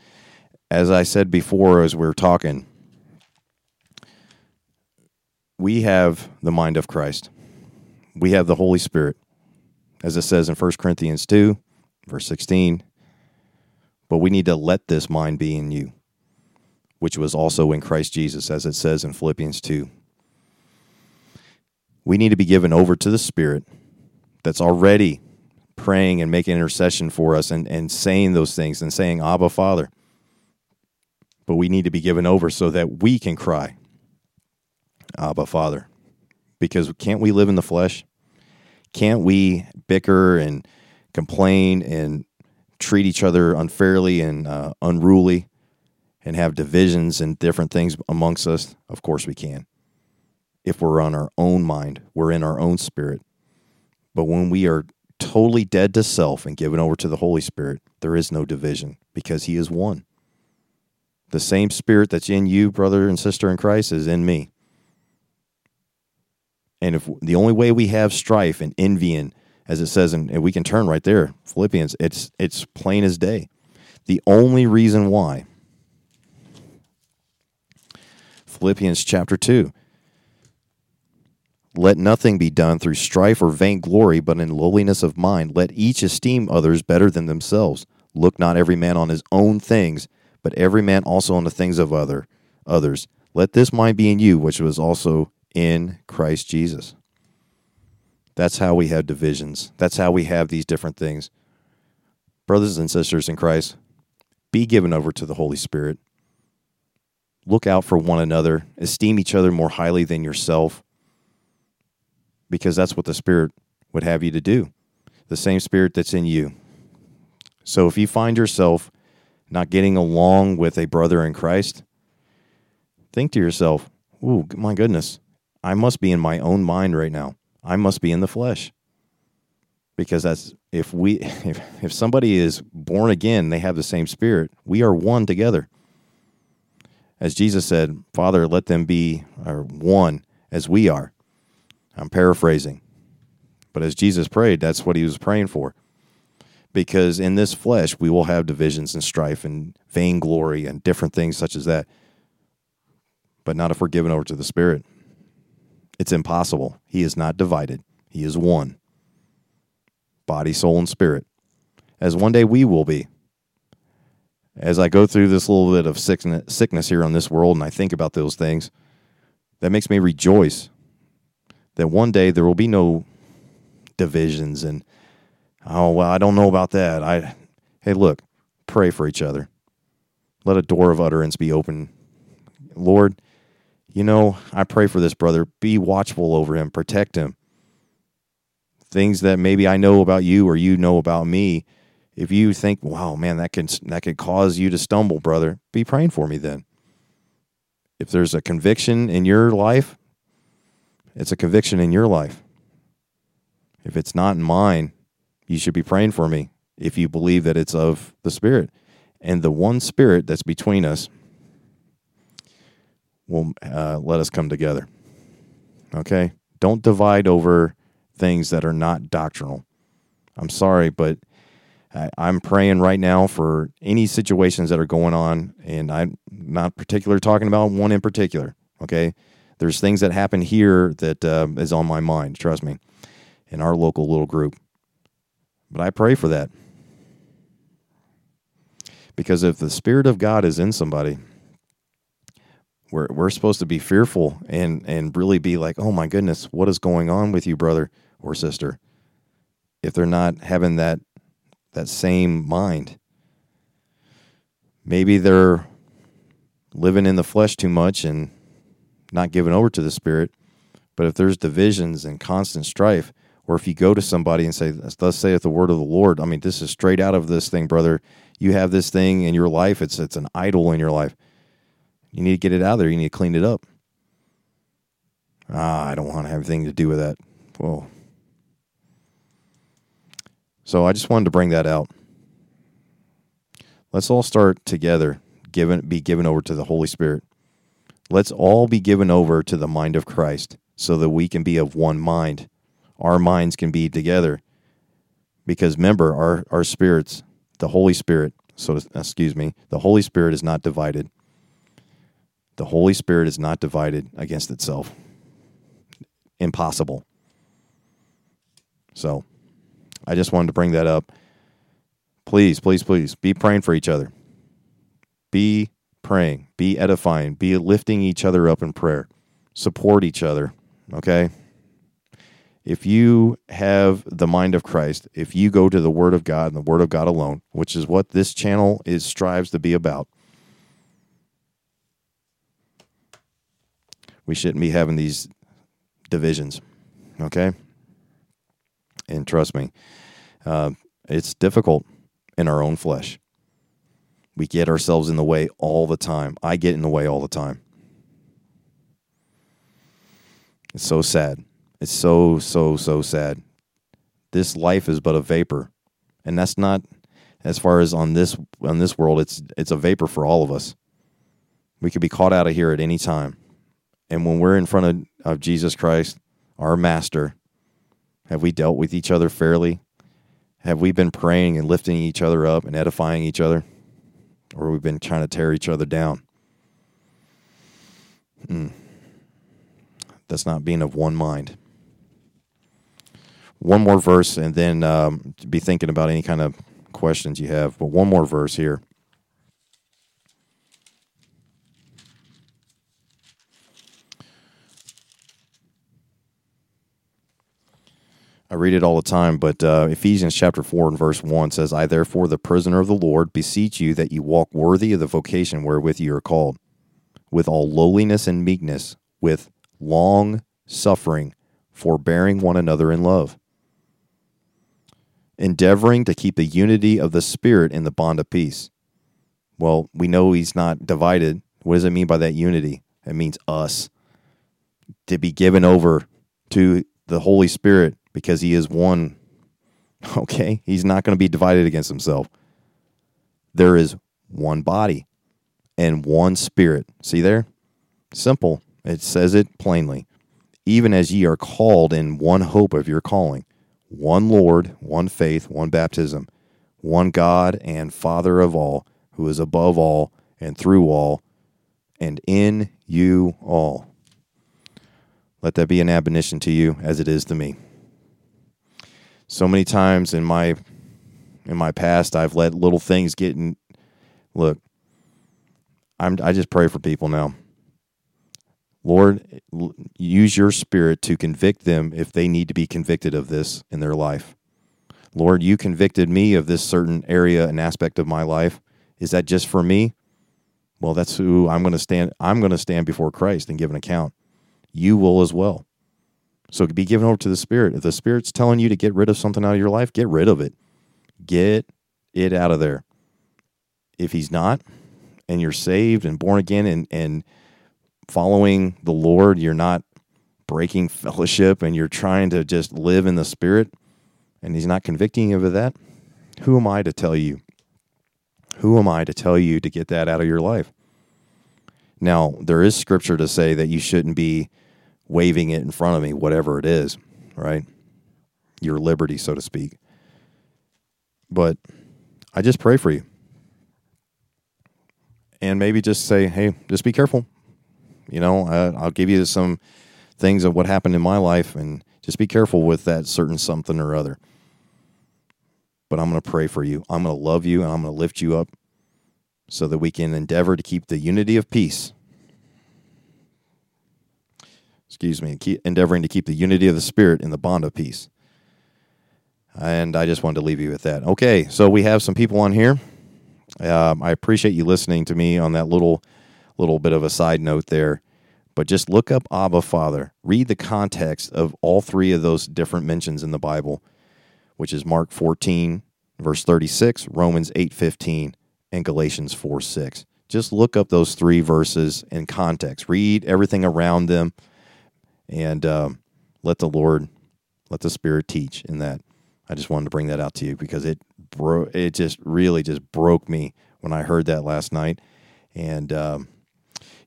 as I said before, as we are talking, we have the mind of Christ. We have the Holy Spirit, as it says in 1 Corinthians 2, verse 16. But we need to let this mind be in you, which was also in Christ Jesus, as it says in Philippians 2. We need to be given over to the Spirit that's already praying and making intercession for us and, and saying those things and saying, Abba, Father. But we need to be given over so that we can cry, Abba, Father. Because can't we live in the flesh? Can't we bicker and complain and treat each other unfairly and uh, unruly and have divisions and different things amongst us? Of course we can. If we're on our own mind, we're in our own spirit. But when we are totally dead to self and given over to the Holy Spirit, there is no division because He is one. The same Spirit that's in you, brother and sister in Christ, is in me. And if the only way we have strife and envy, and as it says, and we can turn right there, Philippians, it's it's plain as day. The only reason why, Philippians chapter two, let nothing be done through strife or vainglory, but in lowliness of mind. Let each esteem others better than themselves. Look not every man on his own things, but every man also on the things of other others. Let this mind be in you, which was also in Christ Jesus. That's how we have divisions. That's how we have these different things. Brothers and sisters in Christ, be given over to the Holy Spirit. Look out for one another. Esteem each other more highly than yourself because that's what the Spirit would have you to do. The same Spirit that's in you. So if you find yourself not getting along with a brother in Christ, think to yourself, "Ooh, my goodness, I must be in my own mind right now. I must be in the flesh." Because that's if we if, if somebody is born again, they have the same spirit. We are one together. As Jesus said, "Father, let them be or one as we are." I'm paraphrasing. But as Jesus prayed, that's what he was praying for. Because in this flesh, we will have divisions and strife and vainglory and different things such as that. But not if we're given over to the Spirit. It's impossible. He is not divided, He is one body, soul, and spirit. As one day we will be. As I go through this little bit of sickness here on this world and I think about those things, that makes me rejoice that one day there will be no divisions and oh well I don't know about that. I hey look, pray for each other. Let a door of utterance be open Lord, you know, I pray for this brother. Be watchful over him, protect him. Things that maybe I know about you or you know about me. If you think, wow, man, that can that could cause you to stumble, brother, be praying for me then. If there's a conviction in your life, it's a conviction in your life. If it's not in mine, you should be praying for me if you believe that it's of the Spirit. And the one Spirit that's between us will uh, let us come together. Okay? Don't divide over things that are not doctrinal. I'm sorry, but I, I'm praying right now for any situations that are going on, and I'm not particular talking about one in particular. Okay? There's things that happen here that uh, is on my mind, trust me, in our local little group. But I pray for that. Because if the Spirit of God is in somebody, we're, we're supposed to be fearful and, and really be like, oh my goodness, what is going on with you, brother or sister? If they're not having that that same mind. Maybe they're living in the flesh too much and not given over to the spirit. But if there's divisions and constant strife, or if you go to somebody and say, "Thus saith the word of the Lord," I mean, this is straight out of this thing, brother. You have this thing in your life; it's it's an idol in your life. You need to get it out of there. You need to clean it up. Ah, I don't want to have anything to do with that. Whoa. So I just wanted to bring that out. Let's all start together, given be given over to the Holy Spirit. Let's all be given over to the mind of Christ so that we can be of one mind. Our minds can be together. Because remember, our, our spirits, the Holy Spirit, so excuse me, the Holy Spirit is not divided. The Holy Spirit is not divided against itself. Impossible. So, I just wanted to bring that up. Please, please, please be praying for each other. Be praying, be edifying, be lifting each other up in prayer. Support each other, okay? If you have the mind of Christ, if you go to the Word of God and the Word of God alone, which is what this channel is strives to be about, we shouldn't be having these divisions. Okay? And trust me, uh, it's difficult in our own flesh. We get ourselves in the way all the time. I get in the way all the time. It's so sad. It's so, so, so sad. This life is but a vapor. And that's not as far as on this on this world, it's it's a vapor for all of us. We could be caught out of here at any time. And when we're in front of, of Jesus Christ, our master, have we dealt with each other fairly? Have we been praying and lifting each other up and edifying each other? Or we've been trying to tear each other down? Hmm. That's not being of one mind. One more verse, and then um, be thinking about any kind of questions you have. But one more verse here. I read it all the time, but uh, Ephesians chapter 4 and verse 1 says, I therefore, the prisoner of the Lord, beseech you that you walk worthy of the vocation wherewith you are called, with all lowliness and meekness, with long suffering, forbearing one another in love, endeavoring to keep the unity of the Spirit in the bond of peace. Well, we know he's not divided. What does it mean by that unity? It means us to be given over to the Holy Spirit because he is one. Okay? He's not going to be divided against himself. There is one body and one spirit. See there? Simple. It says it plainly. Even as ye are called in one hope of your calling, one Lord, one faith, one baptism, one God and Father of all, who is above all and through all and in you all. Let that be an admonition to you as it is to me so many times in my in my past I've let little things get in look I'm I just pray for people now Lord use your spirit to convict them if they need to be convicted of this in their life Lord you convicted me of this certain area and aspect of my life is that just for me Well, that's who I'm going to stand. I'm going to stand before Christ and give an account. You will as well. So be given over to the Spirit. If the Spirit's telling you to get rid of something out of your life, get rid of it. Get it out of there. If He's not, and you're saved and born again and, and following the Lord, you're not breaking fellowship and you're trying to just live in the Spirit, and He's not convicting you of that, who am I to tell you? Who am I to tell you to get that out of your life? Now, there is scripture to say that you shouldn't be waving it in front of me, whatever it is, right? Your liberty, so to speak. But I just pray for you. And maybe just say, hey, just be careful. You know, I'll give you some things of what happened in my life and just be careful with that certain something or other. But I'm going to pray for you. I'm going to love you and I'm going to lift you up so that we can endeavor to keep the unity of peace. Excuse me, endeavoring to keep the unity of the Spirit in the bond of peace. And I just wanted to leave you with that. Okay, so we have some people on here. Um, I appreciate you listening to me on that little little bit of a side note there. But just look up Abba Father. Read the context of all three of those different mentions in the Bible, which is Mark 14, verse 36, Romans 8, 15, and Galatians 4, 6. Just look up those three verses in context. Read everything around them and um, let the Lord, let the Spirit teach in that. I just wanted to bring that out to you because it bro- it just really just broke me when I heard that last night. And um,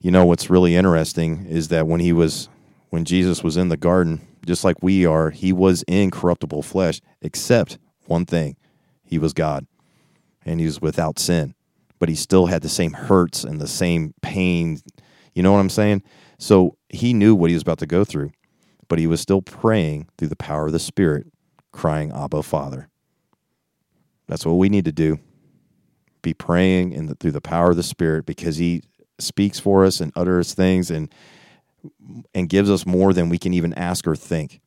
you know what's really interesting is that when he was when Jesus was in the garden, just like we are, he was in corruptible flesh, except one thing. He was God. And he was without sin. But he still had the same hurts and the same pain. You know what I'm saying? So he knew what he was about to go through, but he was still praying through the power of the Spirit, crying, Abba, Father. That's what we need to do. Be praying in the, through the power of the Spirit because He speaks for us and utters things and and gives us more than we can even ask or think.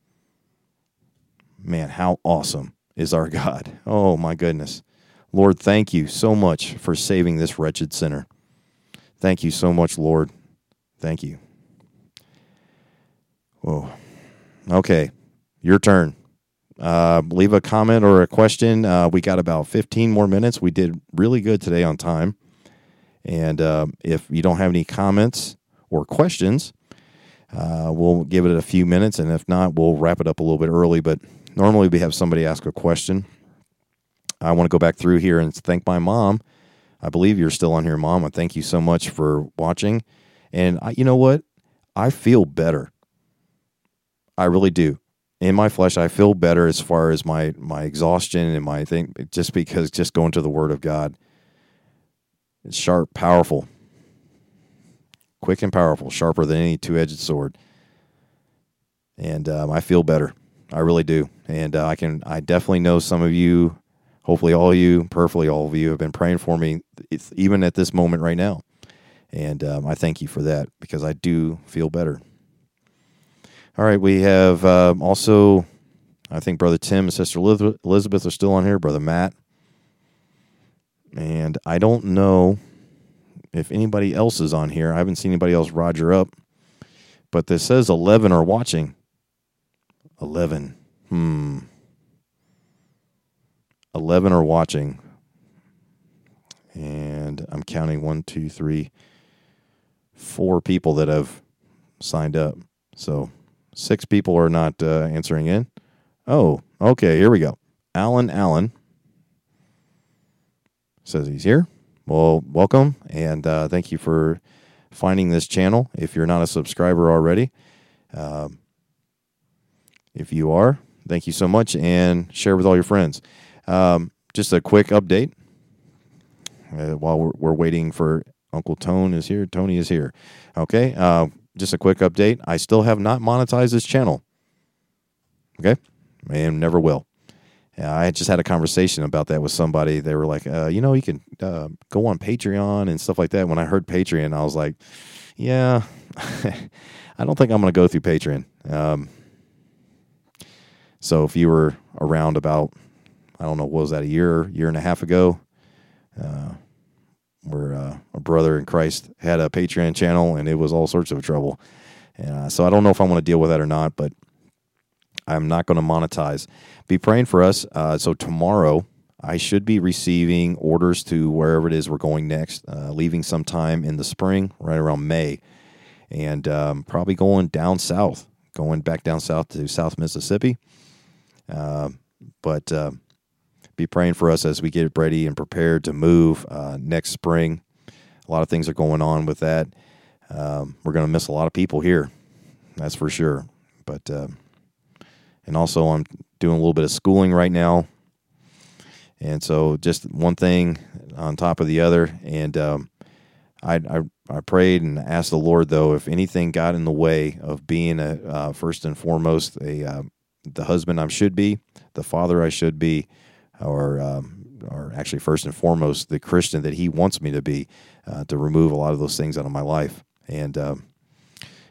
Man, how awesome is our God! Oh my goodness, Lord, thank you so much for saving this wretched sinner. Thank you so much, Lord. Thank you. Whoa. Okay, your turn. Uh, leave a comment or a question. Uh, we got about 15 more minutes. We did really good today on time. And uh, if you don't have any comments or questions, uh, we'll give it a few minutes. And if not, we'll wrap it up a little bit early. But normally we have somebody ask a question. I want to go back through here and thank my mom. I believe you're still on here, mom. I thank you so much for watching. And I, you know what? I feel better. I really do. In my flesh i feel better as far as my my exhaustion and my thing just because just going to the word of god. It's sharp powerful. Quick and powerful sharper than any two-edged sword. And um, i feel better. I really do. And uh, i can i definitely know some of you hopefully all of you perfectly all of you have been praying for me even at this moment right now. And um, i thank you for that because i do feel better all right, we have um, also, I think Brother Tim and Sister Elizabeth are still on here, Brother Matt. And I don't know if anybody else is on here. I haven't seen anybody else Roger up. But this says 11 are watching. 11. Hmm. 11 are watching. And I'm counting one, two, three, four people that have signed up. So Six people are not uh, answering in. Oh, okay. Here we go. Alan Allen says he's here. Well, welcome and uh, thank you for finding this channel. If you're not a subscriber already, um, if you are, thank you so much and share with all your friends. Um, just a quick update uh, while we're, we're, waiting for Uncle Tone is here. Tony is here. Okay. Uh, just a quick update. I still have not monetized this channel. Okay, and never will. I just had a conversation about that with somebody. They were like, uh, you know, you can uh, go on Patreon and stuff like that. When I heard Patreon, I was like, yeah, I don't think I'm going to go through Patreon. Um, so if you were around about, I don't know, was that, a year, year and a half ago, uh, or, uh, a brother in Christ had a Patreon channel, and it was all sorts of trouble. Uh, so I don't know if I want to deal with that or not, but I'm not going to monetize. Be praying for us. Uh, so tomorrow, I should be receiving orders to wherever it is we're going next, uh, leaving sometime in the spring, right around May, and um, probably going down south, going back down south to South Mississippi. Uh, but uh, be praying for us as we get ready and prepared to move uh, next spring. A lot of things are going on with that. Um, we're going to miss a lot of people here, that's for sure. But uh, and also I'm doing a little bit of schooling right now, and so just one thing on top of the other. And um, I, I, I prayed and asked the Lord though if anything got in the way of being a uh, first and foremost a uh, the husband I should be, the father I should be, or um, or actually first and foremost the Christian that He wants me to be, uh, to remove a lot of those things out of my life. And um,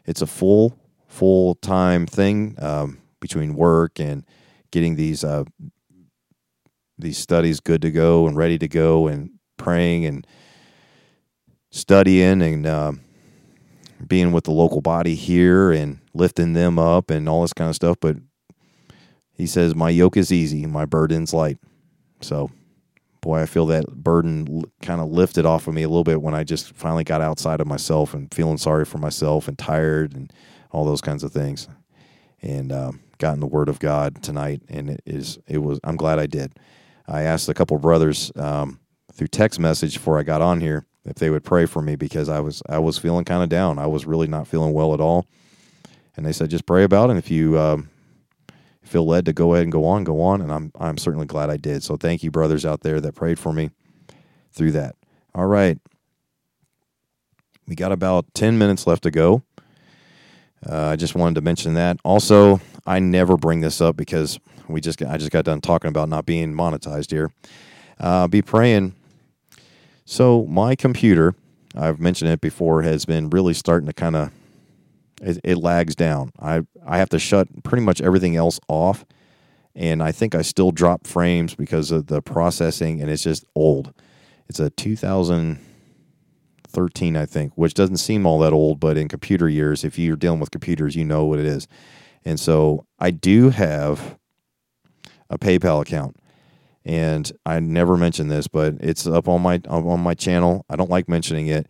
it's a full full time thing. Um, between work and getting these uh, these studies good to go and ready to go and praying and studying and uh, being with the local body here and lifting them up and all this kind of stuff. But he says, My yoke is easy, my burden's light. So, boy, I feel that burden kind of lifted off of me a little bit when I just finally got outside of myself and feeling sorry for myself and tired and all those kinds of things. And um, gotten the Word of God tonight, and it is it was. I'm glad I did. I asked a couple brothers um, through text message before I got on here if they would pray for me because I was I was feeling kind of down. I was really not feeling well at all, and they said just pray about it. And if you um, feel led to go ahead and go on, go on. And I'm I'm certainly glad I did. So thank you, brothers out there that prayed for me through that. All right, we got about ten minutes left to go. Uh, I just wanted to mention that. Also, I never bring this up because we just got, I just got done talking about not being monetized here. Uh, be praying. So my computer, I've mentioned it before, has been really starting to kind of it, it, lags down. I I have to shut pretty much everything else off, and I think I still drop frames because of the processing, and it's just old. It's a 2013, I think, which doesn't seem all that old, but in computer years, if you're dealing with computers, you know what it is. And so I do have a PayPal account. And I never mentioned this, but it's up on my on my channel. I don't like mentioning it,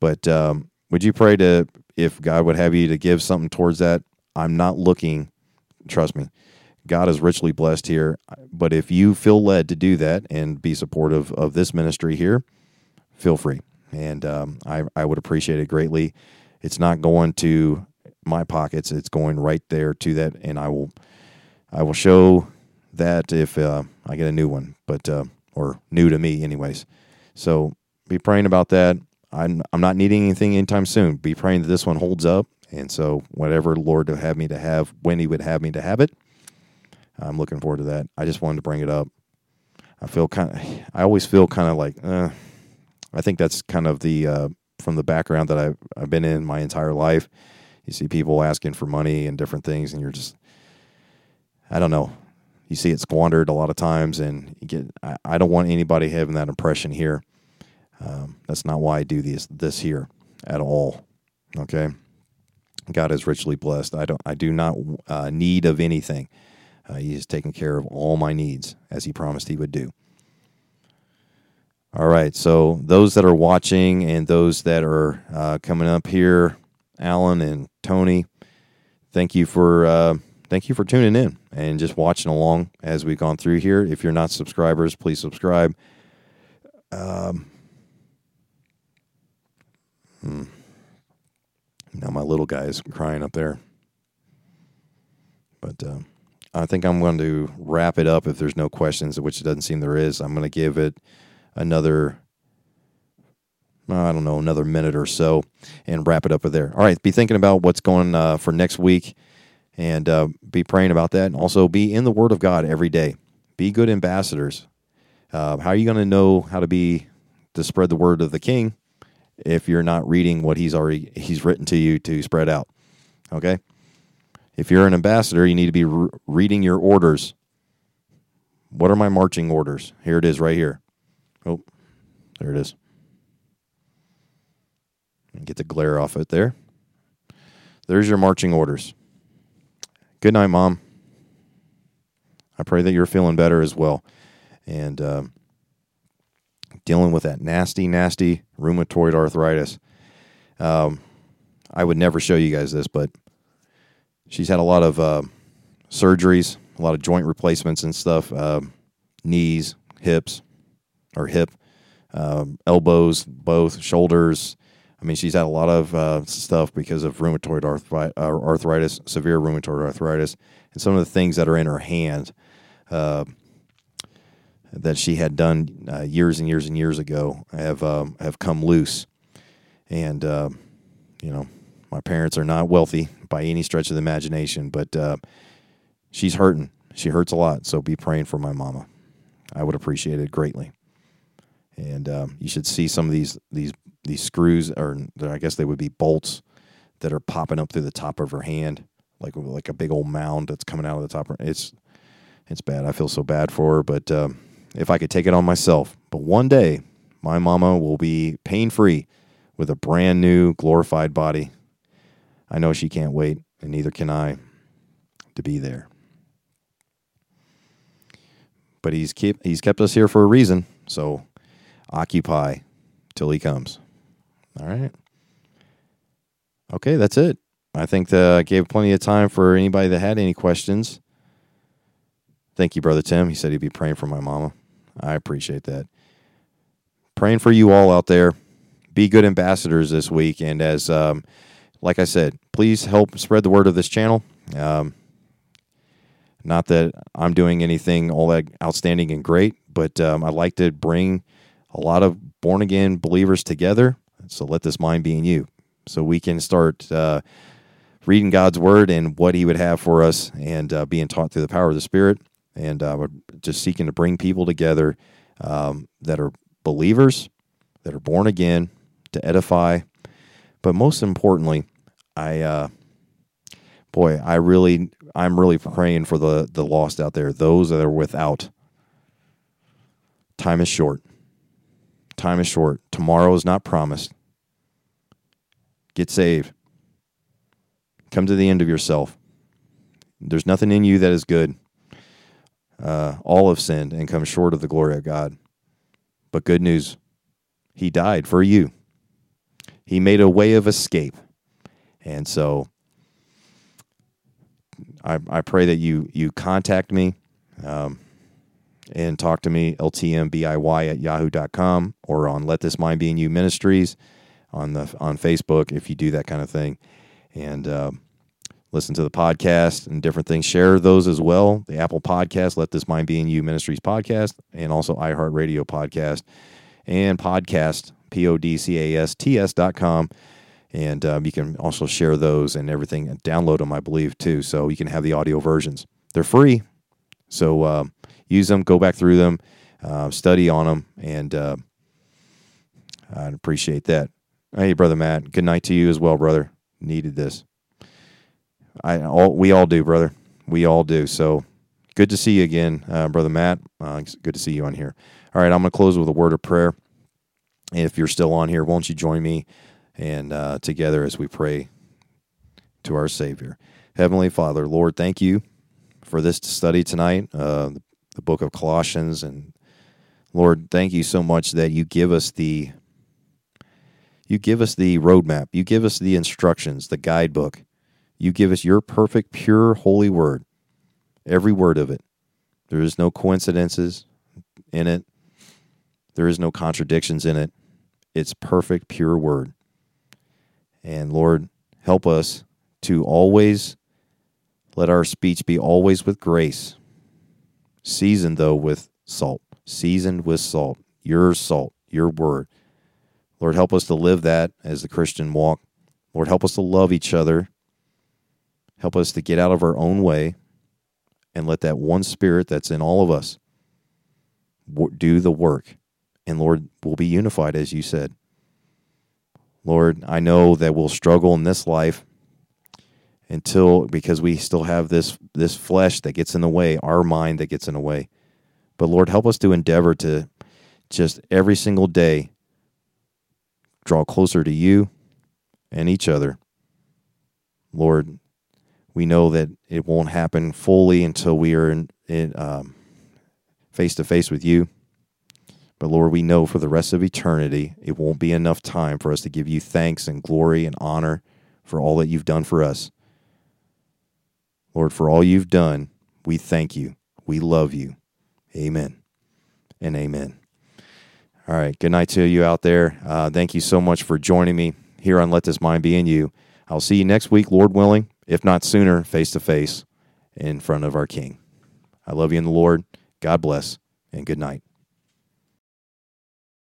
but um, would you pray to if God would have you to give something towards that? I'm not looking. Trust me, God is richly blessed here. But if you feel led to do that and be supportive of this ministry here, feel free and um, I, I would appreciate it greatly. It's not going to my pockets; it's going right there to that, and I will I will show that if uh, I get a new one, but uh, or new to me, anyways. So be praying about that. I'm I'm not needing anything anytime soon. Be praying that this one holds up, and so whatever Lord to have me to have when He would have me to have it, I'm looking forward to that. I just wanted to bring it up. I feel kind of, I always feel kind of like, uh, I think that's kind of the uh, from the background that I've, I've been in my entire life. You see people asking for money and different things, and you're just, I don't know. You see it squandered a lot of times, and you get. I, I don't want anybody having that impression here. Um, that's not why I do this this here at all. Okay, God is richly blessed. I don't. I do not uh, need of anything. Uh, he has taken care of all my needs as He promised He would do. All right. So those that are watching and those that are uh, coming up here, Alan and Tony, thank you for uh, thank you for tuning in and just watching along as we've gone through here. If you're not subscribers, please subscribe. Um, hmm. Now my little guy is crying up there, but uh, I think I'm going to wrap it up if there's no questions, which it doesn't seem there is. I'm going to give it another I don't know, another minute or so and wrap it up there. All right, be thinking about what's going uh, for next week and uh, be praying about that. And also be in the Word of God every day. Be good ambassadors. Uh, how are you going to know how to be to spread the word of the King if you're not reading what he's already he's written to you to spread out? Okay. If you're an ambassador, you need to be re- reading your orders. What are my marching orders? Here it is, right here. Oh, there it is. Get the glare off it there. There's your marching orders. Good night, Mom. I pray that you're feeling better as well. And um, dealing with that nasty, nasty rheumatoid arthritis. Um, I would never show you guys this, but she's had a lot of uh, surgeries, a lot of joint replacements and stuff, uh, knees, hips, or hip, um, elbows, both shoulders. I mean, she's had a lot of uh, stuff because of rheumatoid uh, arthritis, severe rheumatoid arthritis, and some of the things that are in her hand uh, that she had done uh, years and years and years ago have um, have come loose, and uh, you know, my parents are not wealthy by any stretch of the imagination, but uh, she's hurting. She hurts a lot, so be praying for my mama. I would appreciate it greatly. And um, you should see some of these these these screws, or I guess they would be bolts that are popping up through the top of her hand, like like a big old mound that's coming out of the top. It's it's bad. I feel so bad for her, but um, if I could take it on myself, but one day my mama will be pain free with a brand new glorified body. I know she can't wait, and neither can I to be there. But he's keep he's kept us here for a reason, so occupy till he comes. All right. Okay, that's it. I think that I gave plenty of time for anybody that had any questions. Thank you, Brother Tim. He said he'd be praying for my mama. I appreciate that. Praying for you all out there. Be good ambassadors this week. And as, um, like I said, please help spread the word of this channel. Um, not that I'm doing anything all that outstanding and great, but um, I like to bring a lot of born again believers together. So let this mind be in you. So we can start uh, reading God's word and what He would have for us and uh, being taught through the power of the Spirit. And uh, we're just seeking to bring people together um, that are believers, that are born again, to edify. But most importantly, I, uh, boy, I really, I'm really praying for the the lost out there, those that are without. Time is short. Time is short. Tomorrow is not promised. Get saved. Come to the end of yourself. There's nothing in you that is good. Uh, all have sinned and come short of the glory of God. But good news, He died for you. He made a way of escape. And so I, I pray that you you contact me um, and talk to me, ltmbiy at yahoo.com or on Let This Mind Be in You Ministries on the on Facebook if you do that kind of thing. And uh, listen to the podcast and different things. Share those as well. The Apple Podcast, Let This Mind Be in You Ministries podcast, and also iHeartRadio podcast and podcast, P O D C A S T S dot com. And um, you can also share those and everything and download them, I believe, too. So you can have the audio versions. They're free. So uh, use them, go back through them, uh, study on them, and uh, I'd appreciate that. Hey, brother Matt. Good night to you as well, brother. Needed this. I all we all do, brother. We all do. So good to see you again, uh, brother Matt. Uh, good to see you on here. All right, I'm going to close with a word of prayer. If you're still on here, won't you join me and uh, together as we pray to our Savior, Heavenly Father, Lord, thank you for this study tonight, uh, the, the book of Colossians, and Lord, thank you so much that you give us the you give us the roadmap, you give us the instructions, the guidebook you give us your perfect, pure, holy word, every word of it. There is no coincidences in it, there is no contradictions in it. It's perfect, pure word. And Lord, help us to always let our speech be always with grace, seasoned though with salt, seasoned with salt, your salt, your word. Lord, help us to live that as the Christian walk. Lord, help us to love each other Help us to get out of our own way and let that one spirit that's in all of us do the work. And Lord, we'll be unified, as you said. Lord, I know that we'll struggle in this life until because we still have this this flesh that gets in the way, our mind that gets in the way. But Lord, help us to endeavor to just every single day draw closer to you, and each other. Lord, we know that it won't happen fully until we are in, face to face with you. But Lord, we know for the rest of eternity, it won't be enough time for us to give you thanks and glory and honor for all that you've done for us. Lord, for all you've done, we thank you. We love you. Amen and amen. All right. Good night to you out there. Uh, thank you so much for joining me here on Let This Mind Be in You. I'll see you next week, Lord willing, if not sooner, face to face in front of our King. I love you in the Lord. God bless, and good night.